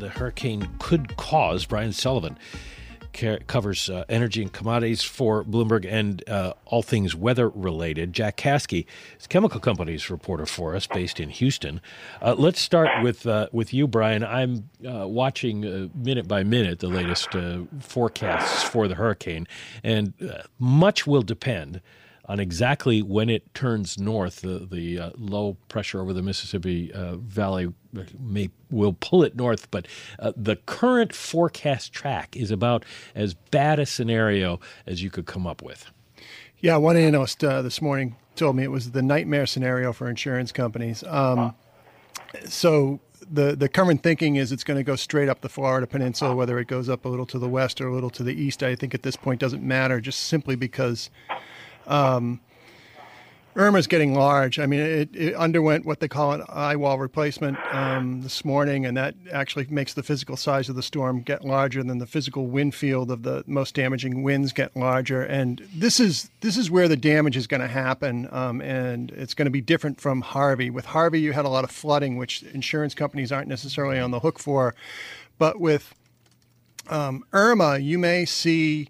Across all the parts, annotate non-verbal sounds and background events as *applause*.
the hurricane could cause. Brian Sullivan covers uh, energy and commodities for Bloomberg and uh, all things weather related. Jack Kaskey is chemical companies reporter for us, based in Houston. Uh, let's start with uh, with you, Brian. I'm uh, watching uh, minute by minute the latest forecasts for the hurricane, and much will depend on exactly when it turns north. The, the uh, low pressure over the Mississippi uh, Valley may will pull it north, but uh, the current forecast track is about as bad a scenario as you could come up with. Yeah, one analyst uh, this morning told me it was the nightmare scenario for insurance companies. Um, so the the current thinking is it's going to go straight up the Florida Peninsula, whether it goes up a little to the west or a little to the east. I think at this point doesn't matter, just simply because um, Irma's getting large. I mean, it, it, underwent what they call an eye wall replacement um, this morning, and that actually makes the physical size of the storm get larger than the physical wind field of the most damaging winds get larger. And this is this is where the damage is going to happen, um, and it's going to be different from Harvey. With Harvey, you had a lot of flooding, which insurance companies aren't necessarily on the hook for, but with um, Irma, you may see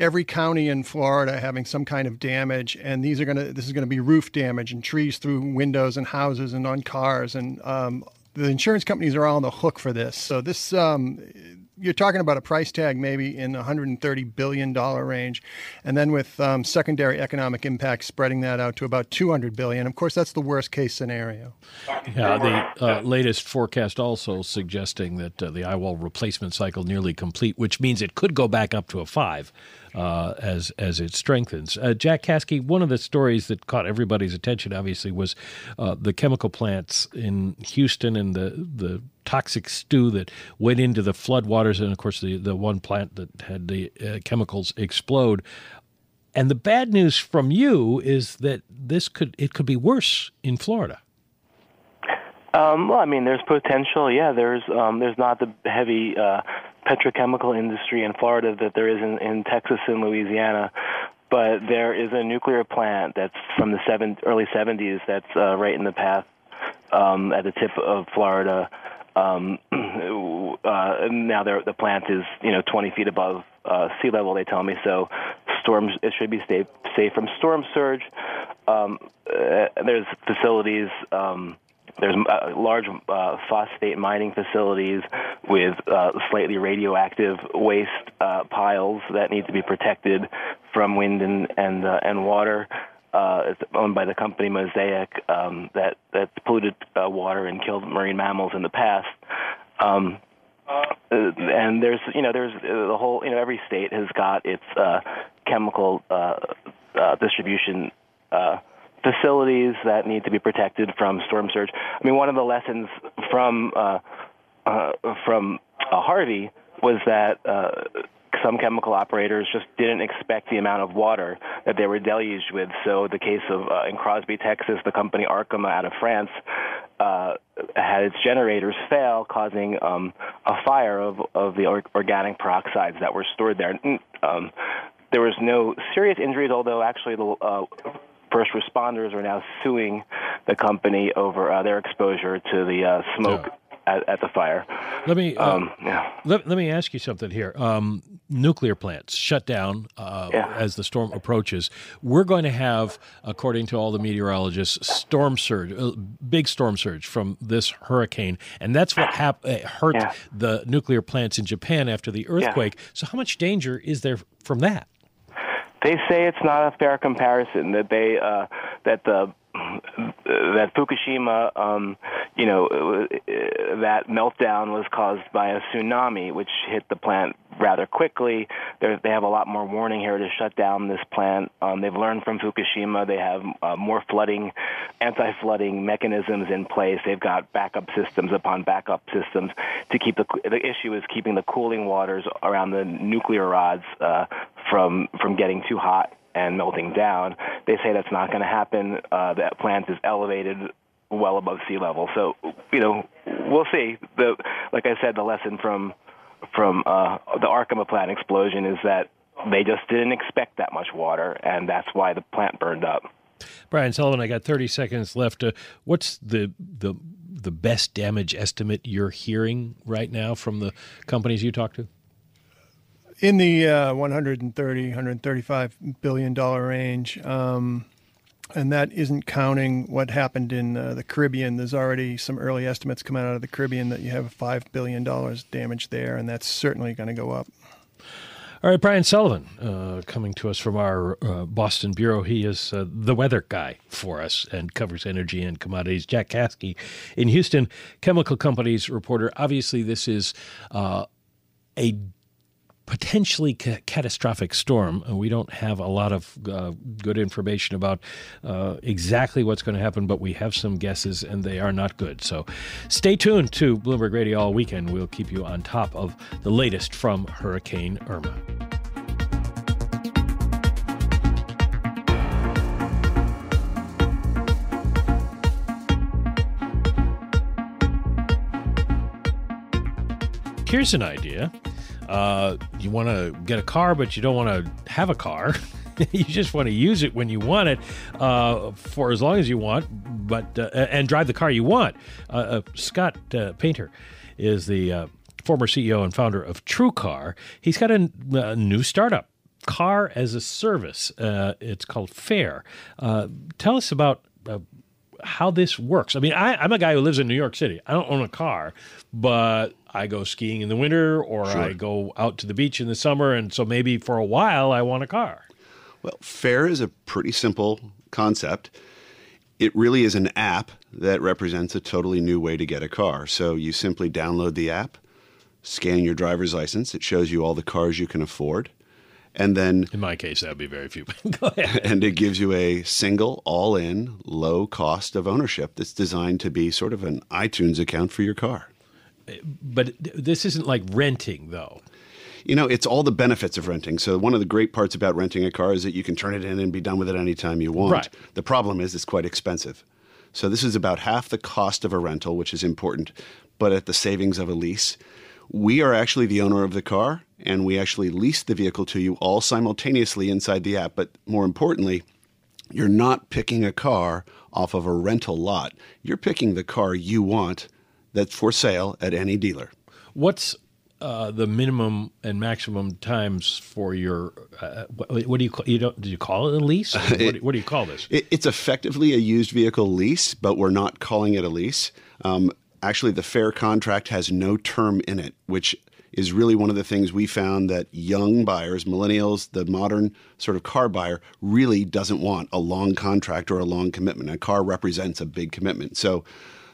every county in Florida having some kind of damage, and these are to this is going to be roof damage and trees through windows and houses and on cars, and um, the insurance companies are all on the hook for this. So this um, you're talking about a price tag maybe in the 130 billion dollar range, and then with um, secondary economic impact spreading that out to about 200 billion. Of course, that's the worst case scenario. Yeah, the uh, latest forecast also suggesting that uh, the eye wall replacement cycle nearly complete, which means it could go back up to a five uh, as as it strengthens. Uh, Jack Kaskey, one of the stories that caught everybody's attention, obviously, was uh, the chemical plants in Houston and the the toxic stew that went into the floodwaters, and of course the the one plant that had the uh, chemicals explode. And the bad news from you is that this could it could be worse in Florida. Um, well, I mean, there's potential. Yeah, there's um, there's not the heavy uh, petrochemical industry in Florida that there is in, in Texas and Louisiana, but there is a nuclear plant that's from the seven, early 70s that's uh, right in the path um, at the tip of Florida. Um, *clears throat* uh, now the plant is you know 20 feet above uh, sea level. They tell me so. Storms it should be safe safe from storm surge. Um, uh, there's facilities. Um, there's uh, large uh, phosphate mining facilities with uh, slightly radioactive waste uh, piles that need to be protected from wind and and uh, and water. Uh, it's owned by the company Mosaic um, that that polluted water and killed marine mammals in the past. Um, and there's you know there's the whole you know every state has got its chemical distribution facilities that need to be protected from storm surge. I mean, one of the lessons from uh, uh, from uh, Harvey was that uh, some chemical operators just didn't expect the amount of water that they were deluged with. So, the case of uh, in Crosby, Texas, the company Arkema out of France uh, had its generators fail, causing um, a fire of of the or- organic peroxides that were stored there. Um, there was no serious injuries, although actually the first responders are now suing the company over uh, their exposure to the uh, smoke. Yeah. At, at, the fire. Let me uh, um, yeah. let, let me ask you something here. Um, nuclear plants shut down uh, yeah. as the storm approaches. We're going to have, according to all the meteorologists, storm surge, uh, big storm surge from this hurricane, and that's what hap- hurt the nuclear plants in Japan after the earthquake. So, how much danger is there from that? They say it's not a fair comparison. That they uh, that the that Fukushima, um, you know, that meltdown was caused by a tsunami, which hit the plant rather quickly. They're, they have a lot more warning here to shut down this plant. Um, they've learned from Fukushima. They have uh, more flooding anti-flooding mechanisms in place. They've got backup systems upon backup systems to keep the the issue is keeping the cooling waters around the nuclear rods uh, from from getting too hot and melting down. They say that's not going to happen. Uh, the plant is elevated well above sea level. So, you know, we'll see. The like I said, the lesson from from uh, the Arkema plant explosion is that they just didn't expect that much water, and that's why the plant burned up. Brian Sullivan, I got 30 seconds left. Uh, what's the the the best damage estimate you're hearing right now from the companies you talk to? In the uh, 130, 135 billion dollar range. Um, and that isn't counting what happened in uh, the Caribbean. There's already some early estimates coming out of the Caribbean that you have $5 billion damage there, and that's certainly going to go up. All right, Brian Sullivan, uh, coming to us from our uh, Boston bureau. He is uh, the weather guy for us and covers energy and commodities. Jack Kaskey in Houston, chemical companies reporter. Obviously, this is uh, a potentially ca- catastrophic storm. We don't have a lot of uh, good information about uh, exactly what's going to happen, but we have some guesses, and they are not good. So stay tuned to Bloomberg Radio all weekend. We'll keep you on top of the latest from Hurricane Irma. Here's an idea. Uh, you want to get a car, but you don't want to have a car. *laughs* you just want to use it when you want it uh, for as long as you want, but uh, and drive the car you want. Uh, uh, Scott uh, Painter is the former CEO and founder of TrueCar. He's got a, a new startup, Car as a Service. it's called Fair. tell us about how this works. I mean, I, am a guy who lives in New York City. I don't own a car, but I go skiing in the winter or sure. I go out to the beach in the summer. And so maybe for a while I want a car. Well, Fair is a pretty simple concept. It really is an app that represents a totally new way to get a car. So you simply download the app, scan your driver's license, it shows you all the cars you can afford. And then, in my case, that would be very few. *laughs* Go ahead. *laughs* And it gives you a single, all in, low cost of ownership that's designed to be sort of an iTunes account for your car. But this isn't like renting, though. You know, it's all the benefits of renting. So one of the great parts about renting a car is that you can turn it in and be done with it anytime you want. Right. The problem is it's quite expensive. So this is about half the cost of a rental, which is important, but at the savings of a lease. We are actually the owner of the car, and we actually lease the vehicle to you all simultaneously inside the app. But more importantly, you're not picking a car off of a rental lot. You're picking the car you want that's for sale at any dealer. What's uh, the minimum and maximum times for your uh, what, what, do you call you don't do you call it a lease? What, *laughs* it, what do you call this? It, it's effectively a used vehicle lease, but we're not calling it a lease. Um, actually, the fair contract has no term in it, which is really one of the things we found that young buyers, millennials, the modern sort of car buyer, really doesn't want a long contract or a long commitment. A car represents a big commitment, so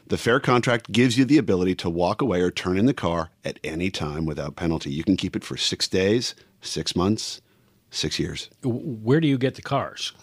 the fair contract gives you the ability to walk away or turn in the car at any time without penalty. You can keep it for six days, six months, six years. Where do you get the cars?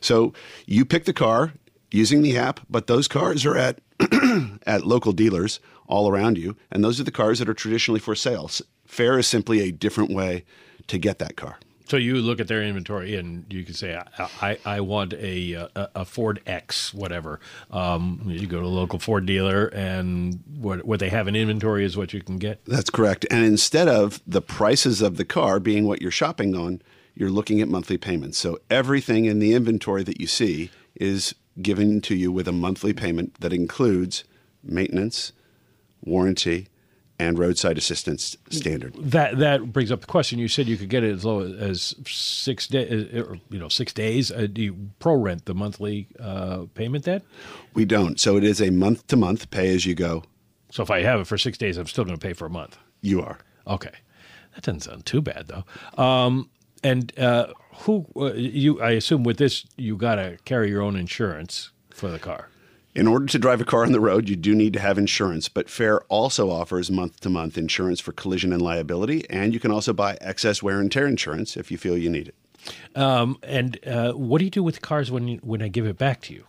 So you pick the car using the app, but those cars are at *clears throat* at local dealers all around you, and those are the cars that are traditionally for sale. Fair is simply a different way to get that car. So you look at their inventory and you can say, I, I, I want a, a, a Ford X, whatever. Um, you go to a local Ford dealer, and what what they have in inventory is what you can get. That's correct. And instead of the prices of the car being what you're shopping on, you're looking at monthly payments. So everything in the inventory that you see is given to you with a monthly payment that includes maintenance, warranty, and roadside assistance standard. That that brings up the question. You said you could get it as low as six days, uh, you know, six days. Uh, do you pro rent the monthly uh, payment then? We don't. So it is a month to month pay as you go. So if I have it for six days, I'm still going to pay for a month. You are okay. That doesn't sound too bad though. Um, and uh, who uh, you? I assume with this you got to carry your own insurance for the car. In order to drive a car on the road, you do need to have insurance, but Fair also offers month to month insurance for collision and liability, and you can also buy excess wear and tear insurance if you feel you need it. Um, and uh, what do you do with cars when you, when I give it back to you?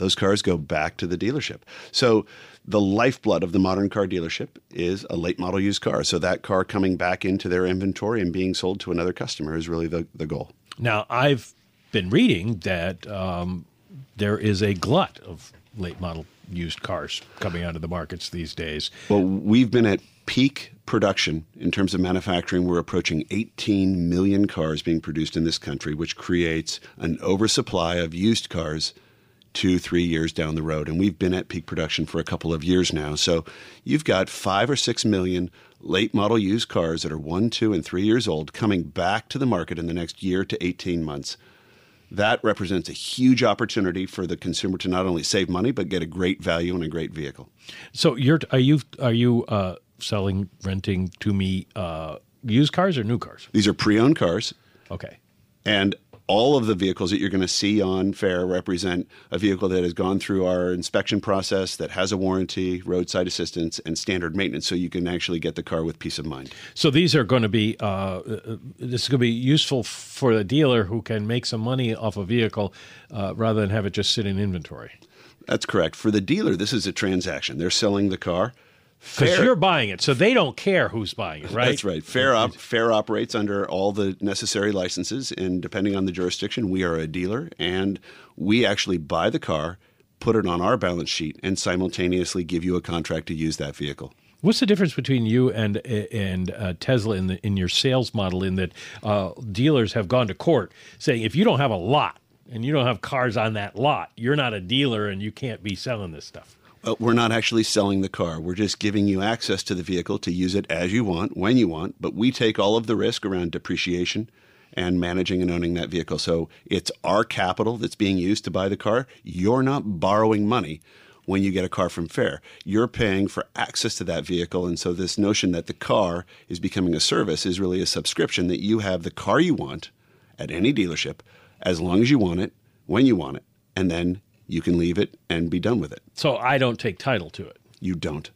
those cars go back to the dealership. So the lifeblood of the modern car dealership is a late model used car. So that car coming back into their inventory and being sold to another customer is really the, the goal. Now, I've been reading that um, there is a glut of late model used cars coming out of the markets these days. Well, we've been at peak production in terms of manufacturing. We're approaching 18 million cars being produced in this country, which creates an oversupply of used cars two, three years down the road. And we've been at peak production for a couple of years now. So you've got five or six million late model used cars that are one, two, and three years old coming back to the market in the next year to 18 months. That represents a huge opportunity for the consumer to not only save money but get a great value and a great vehicle. So you're are you are you uh, selling renting to me uh, used cars or new cars? These are pre-owned cars. Okay. And all of the vehicles that you're going to see on fair represent a vehicle that has gone through our inspection process, that has a warranty, roadside assistance, and standard maintenance, so you can actually get the car with peace of mind. So these are going to be uh, uh this is going to be useful for the dealer who can make some money off a vehicle uh, rather than have it just sit in inventory. That's correct. For the dealer, this is a transaction. They're selling the car. Because you're buying it, so they don't care who's buying it, right? That's right. Fair, op- *laughs* fair operates under all the necessary licenses, and depending on the jurisdiction, we are a dealer, and we actually buy the car, put it on our balance sheet, and simultaneously give you a contract to use that vehicle. What's the difference between you and and uh, Tesla in the in your sales model? In that uh, dealers have gone to court saying if you don't have a lot and you don't have cars on that lot, you're not a dealer and you can't be selling this stuff. We're not actually selling the car. We're just giving you access to the vehicle to use it as you want, when you want, but we take all of the risk around depreciation and managing and owning that vehicle. So it's our capital that's being used to buy the car. You're not borrowing money when you get a car from Fair. You're paying for access to that vehicle. And so this notion that the car is becoming a service is really a subscription that you have the car you want at any dealership as long as you want it, when you want it, and then you can leave it and be done with it. So I don't take title to it. You don't.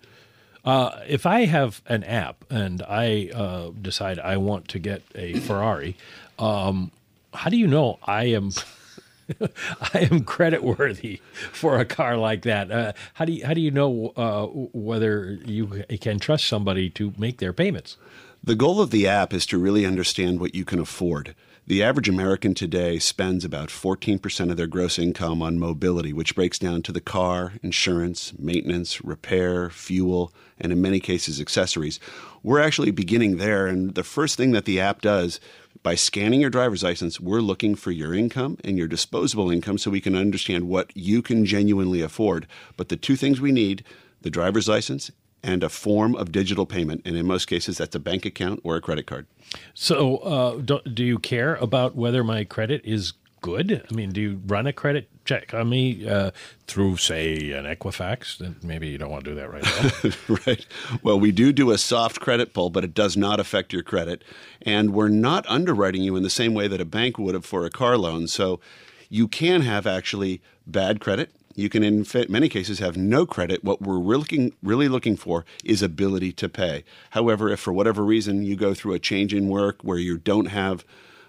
Uh, if I have an app and I uh, decide I want to get a *coughs* Ferrari, um, how do you know I am? *laughs* I am credit worthy for a car like that. Uh, how do you, how do you know uh, whether you can trust somebody to make their payments? The goal of the app is to really understand what you can afford. The average American today spends about 14% of their gross income on mobility, which breaks down to the car, insurance, maintenance, repair, fuel, and in many cases, accessories. We're actually beginning there. And the first thing that the app does by scanning your driver's license, we're looking for your income and your disposable income so we can understand what you can genuinely afford. But the two things we need the driver's license and a form of digital payment. And in most cases, that's a bank account or a credit card. So, uh, do, do, you care about whether my credit is good? I mean, do you run a credit check on me uh, through, say, an Equifax? Then maybe you don't want to do that right now. *laughs* right. Well, we do do a soft credit pull, but it does not affect your credit. And we're not underwriting you in the same way that a bank would have for a car loan. So you can have actually bad credit you can, in many cases, have no credit. What we're really looking, really looking for is ability to pay. However, if for whatever reason you go through a change in work where you don't have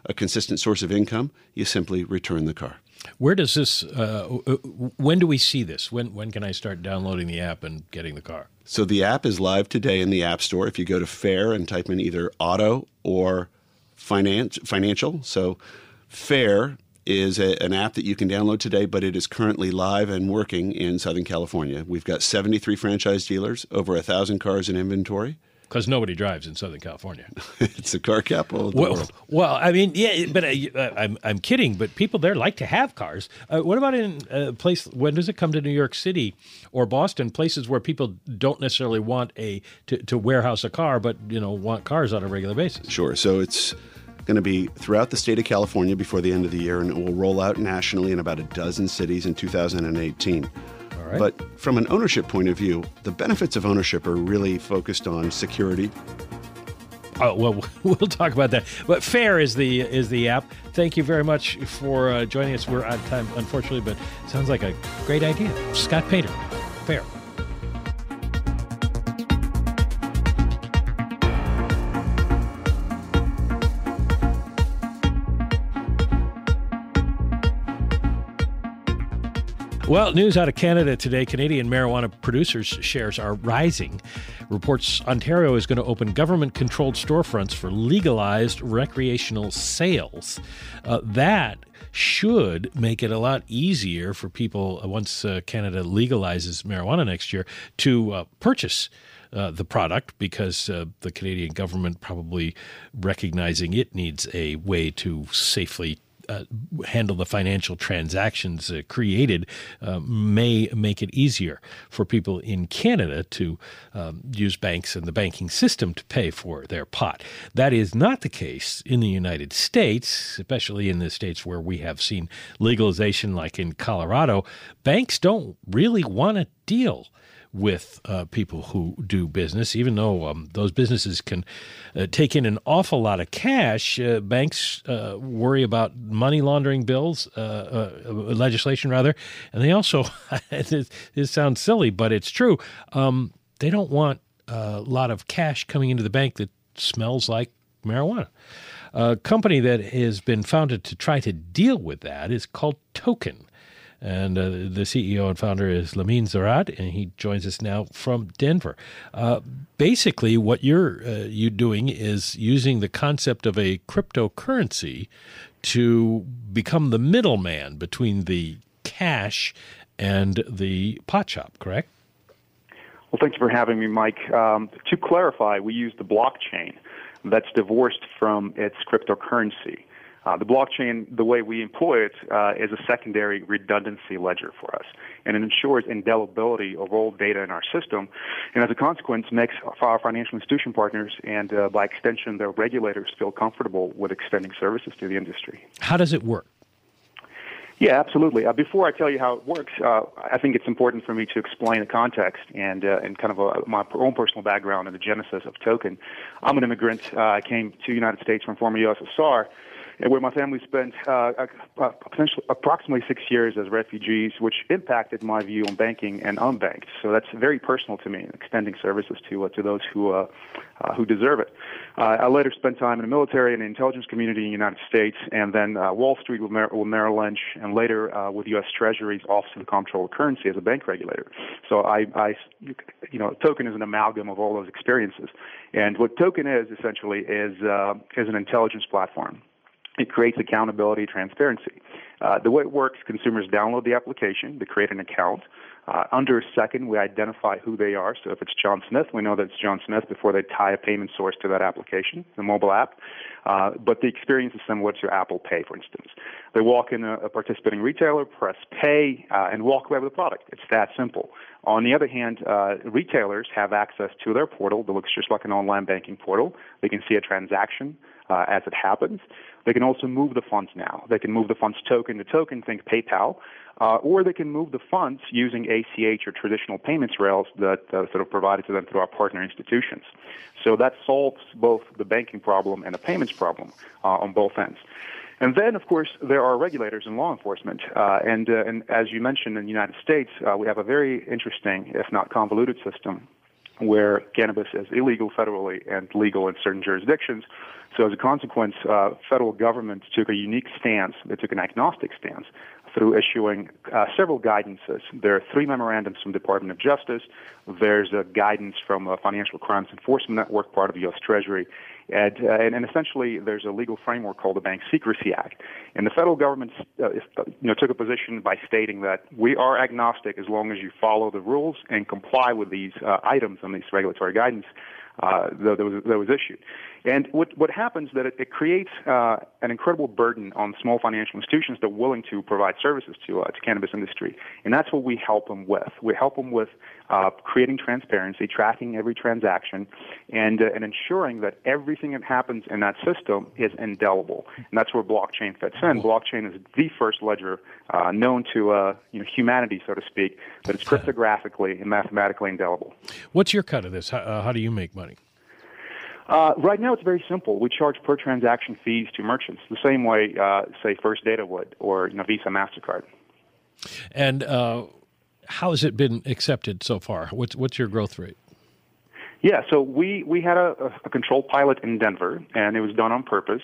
a consistent source of income, you simply return the car. Where does this? Uh, when do we see this? When when can I start downloading the app and getting the car? So the app is live today in the App Store. If you go to Fair and type in either auto or finance financial, so Fair is a, an app that you can download today, but it is currently live and working in Southern California. We've got 73 franchise dealers, over a 1,000 cars in inventory. Because nobody drives in Southern California. *laughs* it's the car capital of the well, world. Well, I mean, yeah, but uh, I'm, I'm kidding, but people there like to have cars. Uh, what about in a place, when does it come to New York City or Boston, places where people don't necessarily want a to, to warehouse a car, but, you know, want cars on a regular basis? Sure. So it's going to be throughout the state of California before the end of the year, and it will roll out nationally in about a dozen cities in 2018. But from an ownership point of view, the benefits of ownership are really focused on security. Oh well, *laughs* we'll talk about that. But Fair is the is the app. Thank you very much for uh, joining us. We're out of time, unfortunately, but sounds like a great idea. Scott Painter, Fair. Well, news out of Canada today Canadian marijuana producers' shares are rising. Reports Ontario is going to open government controlled storefronts for legalized recreational sales. Uh, that should make it a lot easier for people uh, once uh, Canada legalizes marijuana next year to uh, purchase. Uh, the product because uh, the Canadian government probably recognizing it needs a way to safely uh, handle the financial transactions uh, created uh, may make it easier for people in Canada to um, use banks and the banking system to pay for their pot. That is not the case in the United States, especially in the states where we have seen legalization, like in Colorado. Banks don't really want to deal with uh, people who do business, even though um, those businesses can uh, take in an awful lot of cash. Uh, banks uh, worry about money laundering bills, uh, uh, legislation rather, and they also. *laughs* this, this, sounds silly, but it's true. Um, they don't want a lot of cash coming into the bank that smells like marijuana. A company that has been founded to try to deal with that is called Tokken. And uh, the CEO and founder is Lamine Zarrad, and he joins us now from Denver. Uh, basically, what you're uh, you doing is using the concept of a cryptocurrency to become the middleman between the cash and the pot shop, correct? Well, thank you for having me, Mike. Um, to clarify, we use the blockchain that's divorced from its cryptocurrency. Uh, the blockchain, the way we employ it, uh, is a secondary redundancy ledger for us, and it ensures indelibility of all data in our system, and as a consequence, makes our financial institution partners and, uh, by extension, their regulators feel comfortable with extending services to the industry. How does it work? Yeah, absolutely. Uh, before I tell you how it works, uh, I think it's important for me to explain the context and uh, and kind of a, my own personal background and the genesis of Tokken. I'm an immigrant. Uh, I came to the United States from former USSR where my family spent uh, uh, potentially approximately six years as refugees, which impacted my view on banking and unbanked. So that's very personal to me, extending services to uh, to those who uh, uh, who deserve it. Uh, I later spent time in the military and the intelligence community in the United States, and then Wall Street with, Mer- with Merrill Lynch, and later with U.S. Treasury's Office of the Comptroller of Currency as a bank regulator. So I, I, you know, Tokken is an amalgam of all those experiences. And what Tokken is essentially is is an intelligence platform. It creates accountability, transparency. Uh, the way it works, consumers download the application, they create an account. Uh, under a second, we identify who they are. So if it's John Smith, we know that it's John Smith before they tie a payment source to that application, the mobile app. Uh, but the experience is similar to Apple Pay, for instance. They walk in a, a participating retailer, press pay, uh, and walk away with the product. It's that simple. On the other hand, uh, retailers have access to their portal that looks just like an online banking portal. They can see a transaction uh, as it happens. They can also move the funds now. They can move the funds token to token, think PayPal, uh, or they can move the funds using ACH or traditional payments rails that uh, sort of provided to them through our partner institutions. So that solves both the banking problem and the payments problem uh, on both ends. And then, of course, there are regulators and law enforcement. Uh, and, uh, and as you mentioned, in the United States, uh, we have a very interesting, if not convoluted, system where cannabis is illegal federally and legal in certain jurisdictions. So as a consequence, uh, federal government took a unique stance. They took an agnostic stance through issuing uh, several guidances. There are three memorandums from the Department of Justice. There's a guidance from a Financial Crimes Enforcement Network, part of the U.S. Treasury, and, uh, and, and, essentially there's a legal framework called the Bank Secrecy Act. And the federal government, uh, you know, took a position by stating that we are agnostic as long as you follow the rules and comply with these uh, items on these regulatory guidance uh, that, was, that was issued. And what, what happens that it, it creates uh, an incredible burden on small financial institutions that are willing to provide services to uh, to cannabis industry, and that's what we help them with. We help them with uh, creating transparency, tracking every transaction, and uh, and ensuring that everything that happens in that system is indelible. And that's where blockchain fits in. Blockchain is the first ledger uh, known to uh, you know humanity, so to speak, that is *laughs* cryptographically and mathematically indelible. What's your cut of this? How, how do you make money? Uh, right now, it's very simple. We charge per transaction fees to merchants, the same way, uh, say, First Data would, or you know, Visa, Mastercard. And uh, how has it been accepted so far? What's what's your growth rate? Yeah, so we we had a, a controlled pilot in Denver, and it was done on purpose.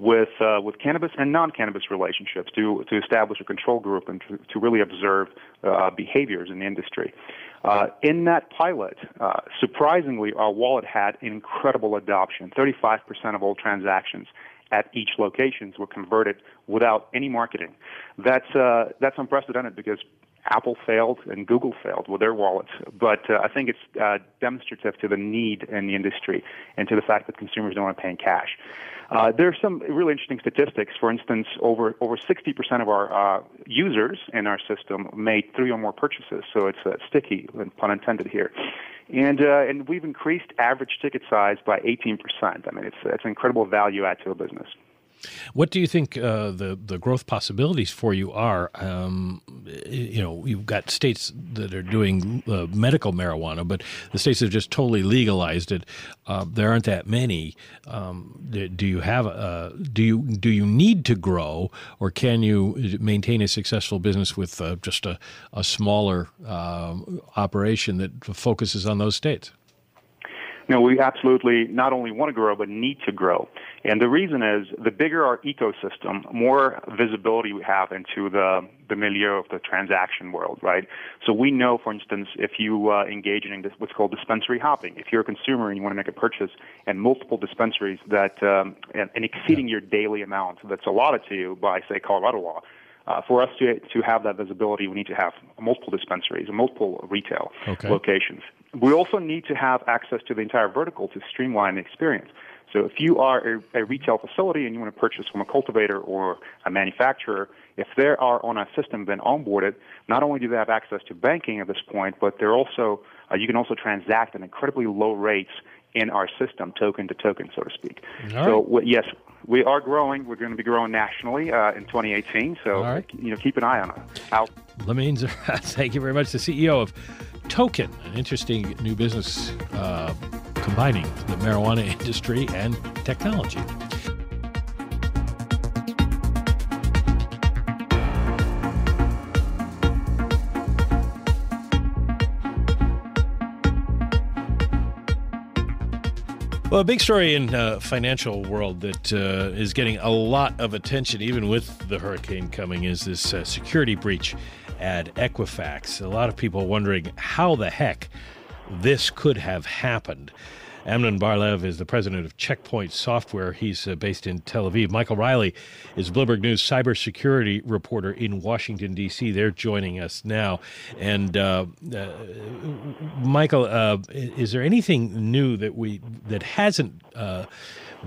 with uh, with cannabis and non-cannabis relationships to to establish a control group and to, to really observe uh, behaviors in the industry. Uh, in that pilot, uh, surprisingly, our wallet had incredible adoption. 35% of all transactions at each locations were converted without any marketing. That's uh, that's unprecedented because Apple failed and Google failed with their wallets. But uh, I think it's uh, demonstrative to the need in the industry and to the fact that consumers don't want to pay in cash. Uh, there are some really interesting statistics. For instance, over over 60% of our uh, users in our system made three or more purchases, so it's uh, sticky, pun intended here. And uh, and we've increased average ticket size by 18%. I mean, it's it's an incredible value add to a business. What do you think uh, the the growth possibilities for you are? Um, you know, you've got states that are doing uh, medical marijuana, but the states have just totally legalized it. Uh, there aren't that many. Um, do you have a, do you do you need to grow, or can you maintain a successful business with uh, just a, a smaller um, operation that focuses on those states? No, we absolutely not only want to grow, but need to grow. And the reason is the bigger our ecosystem, more visibility we have into the, the milieu of the transaction world, right? So we know, for instance, if you uh, engage in this, what's called dispensary hopping, if you're a consumer and you want to make a purchase at multiple dispensaries that, um, and, and exceeding yeah. your daily amount that's allotted to you by, say, Colorado law, uh, for us to to have that visibility, we need to have multiple dispensaries and multiple retail okay. locations. We also need to have access to the entire vertical to streamline the experience. So if you are a, a, retail facility and you want to purchase from a cultivator or a manufacturer, if they are on a system been onboarded, not only do they have access to banking at this point, but they're also uh, you can also transact at incredibly low rates in our system, token to token, so to speak. So right. yes, we are growing. We're going to be growing nationally uh, in 2018. So right. you know, keep an eye on it. Out. Lamine, *laughs* thank you very much. The CEO of Tokken, an interesting new business uh, combining the marijuana *laughs* industry and technology. Well, a big story in uh, financial world that uh, is getting a lot of attention, even with the hurricane coming, is this uh, security breach at Equifax. A lot of people wondering how the heck this could have happened. Amnon Bar-Lev is the president of Check Point Software. He's uh, based in Tel Aviv. Michael Riley is Bloomberg News cybersecurity reporter in Washington, D.C. They're joining us now. And uh, uh, Michael, uh, is there anything new that we that hasn't uh,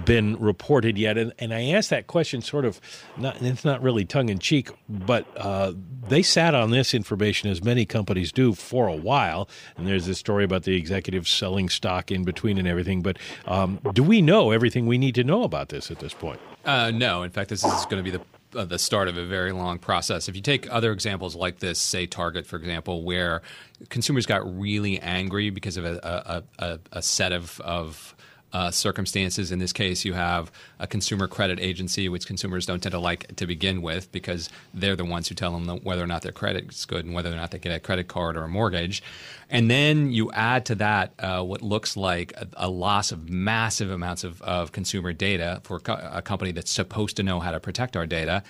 been reported yet. And, and I asked that question sort of, not, it's not really tongue in cheek, but uh, they sat on this information, as many companies do, for a while. And there's this story about the executives selling stock in between and everything. But um, do we know everything we need to know about this at this point? Uh, no. In fact, this is going to be the uh, the start of a very long process. If you take other examples like this, say Target, for example, where consumers got really angry because of a, a, a, a set of, of uh, circumstances. In this case, you have a consumer credit agency, which consumers don't tend to like to begin with because they're the ones who tell them whether or not their credit is good and whether or not they get a credit card or a mortgage. And then you add to that uh, what looks like a, a, loss of massive amounts of, of consumer data for a company that's supposed to know how to protect our data.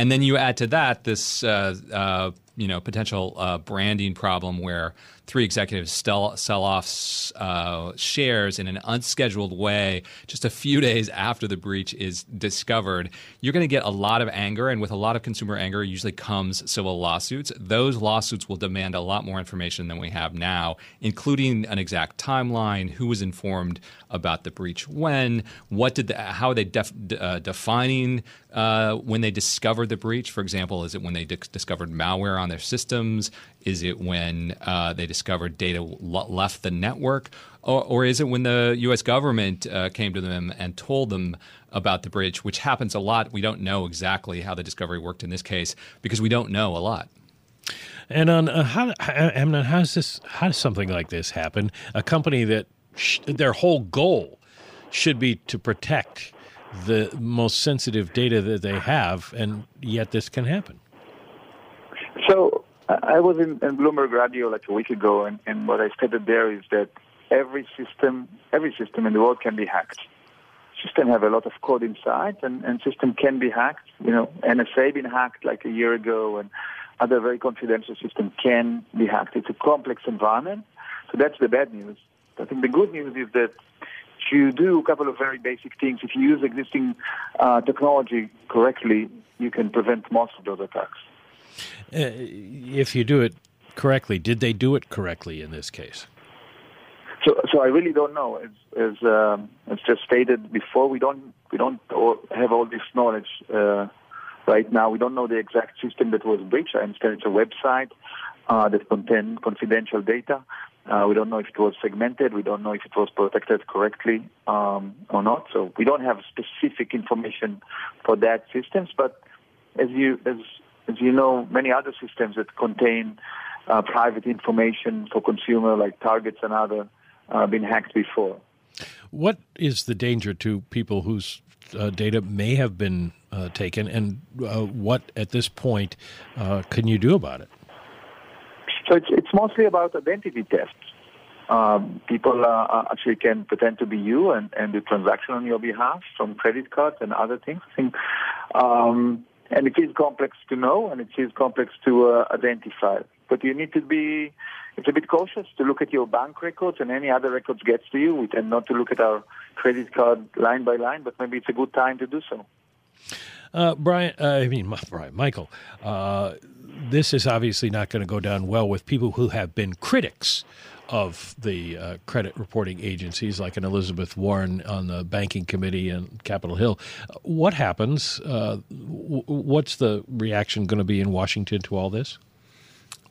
And then you add to that this uh, uh you know potential uh, branding problem where three executives sell, sell off uh, shares in an unscheduled way just a few *laughs* days after the breach is discovered, you're going to get a lot of anger. And with a lot of consumer anger, usually comes civil lawsuits. Those lawsuits will demand a lot more information than we have now, including an exact timeline, who was informed about the breach when, what did the, how are they def, uh, defining uh, when they discovered the breach. For example, is it when they di- discovered malware on their systems? Is it when uh, they discovered data left the network? Or, or, is it when the U.S. government uh, came to them and told them about the breach, which happens a lot? We don't know exactly how the discovery worked in this case because we don't know a lot. And on uh, how, Amnon, how does this? How does something like this happen? A company that sh- their whole goal should be to protect the most sensitive data that they have, and yet this can happen. So I was in, in Bloomberg Radio like a week ago, and, and what I stated there is that every system, every system in the world can be hacked. system have a lot of code inside, and, and system can be hacked. You know, NSA been hacked like a year ago, and other very confidential system can be hacked. It's a complex environment, so that's the bad news. I think the good news is that you do a couple of very basic things, if you use existing uh, technology correctly, you can prevent most of those attacks. Uh, if you do it correctly, did they do it correctly in this case? So, so I really don't know. As as, um, as just stated before, we don't we don't have all this knowledge uh, right now. We don't know the exact system that was breached. I understand it's a website uh, that contains confidential data. Uh, we don't know if it was segmented. We don't know if it was protected correctly um, or not. So we don't have specific information for that systems. But as you as as you know, many other systems that contain uh, private information for consumer, like targets and other uh, been hacked before. What is the danger to people whose uh, data may have been uh, taken, and uh, what at this point uh, can you do about it? So it's it's mostly about identity theft. Um, people uh, actually can pretend to be you and, and do transaction on your behalf from credit cards and other things. I think, um, and it is complex to know and it is complex to identify. But you need to be it's a bit cautious to look at your bank records and any other records gets to you. We tend not to look at our credit card line by line, but maybe it's a good time to do so. Uh, Brian, uh, I mean, *laughs* Brian, Michael, uh, this is obviously not going to go down well with people who have been critics of the uh, credit reporting agencies, like an Elizabeth Warren on the banking committee in Capitol Hill. What happens? Uh, w- what's the reaction going to be in Washington to all this?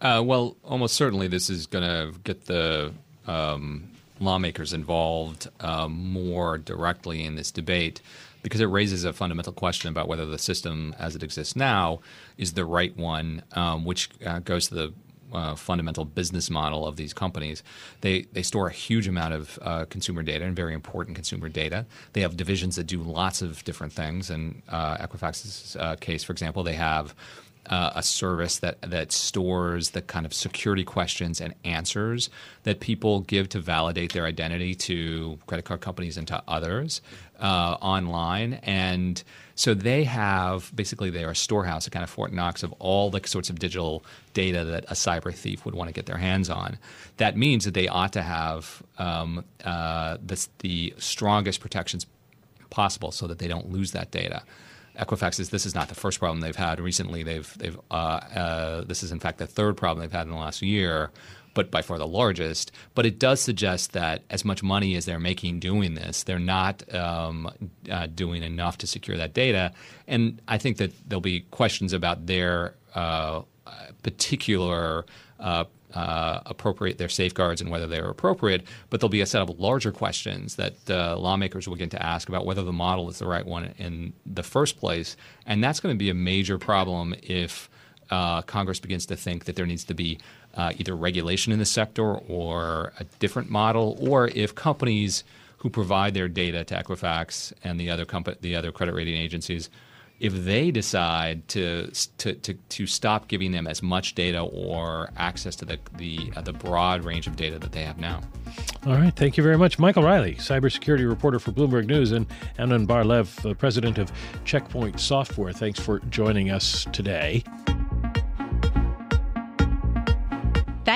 Uh, well, almost certainly this is going to get the um, lawmakers involved more directly in this debate because it raises a fundamental question about whether the system as it exists now is the right one, um, which uh, goes to the uh, fundamental business model of these companies. They they store a huge amount of uh, consumer data and very important consumer data. They have divisions that do lots of different things. In uh, Equifax's uh, case, for example, they have uh, a service that that stores the kind of security questions and answers that people give to validate their identity to credit card companies and to others uh, online, and so they have basically they are a storehouse, a kind of Fort Knox of all the sorts of digital data that a cyber thief would want to get their hands on. That means that they ought to have um, uh, the, the strongest protections possible so that they don't lose that data. Equifax is this is not the first problem they've had recently. They've they've uh, uh, this is in fact the third problem they've had in the last year, but by far the largest. But it does suggest that as much money as they're making doing this, they're not um, uh, doing enough to secure that data. And I think that there'll be questions about their uh, particular uh, uh, appropriate their safeguards and whether they're appropriate, but there'll be a set of larger questions that uh, lawmakers will get to ask about whether the model is the right one in the first place. And that's going to be a major problem if uh, Congress begins to think that there needs to be uh, either regulation in the sector or a different model, or if companies who provide their data to Equifax and the other comp- the other credit rating agencies if they decide to, to, to, to, stop giving them as much data or access to the, the, uh, the broad range of data that they have now. All right. Thank you very much. Michael Riley, cybersecurity reporter for Bloomberg News, and Amnon Bar-Lev, uh, president of Check Point Software. Thanks for joining us today.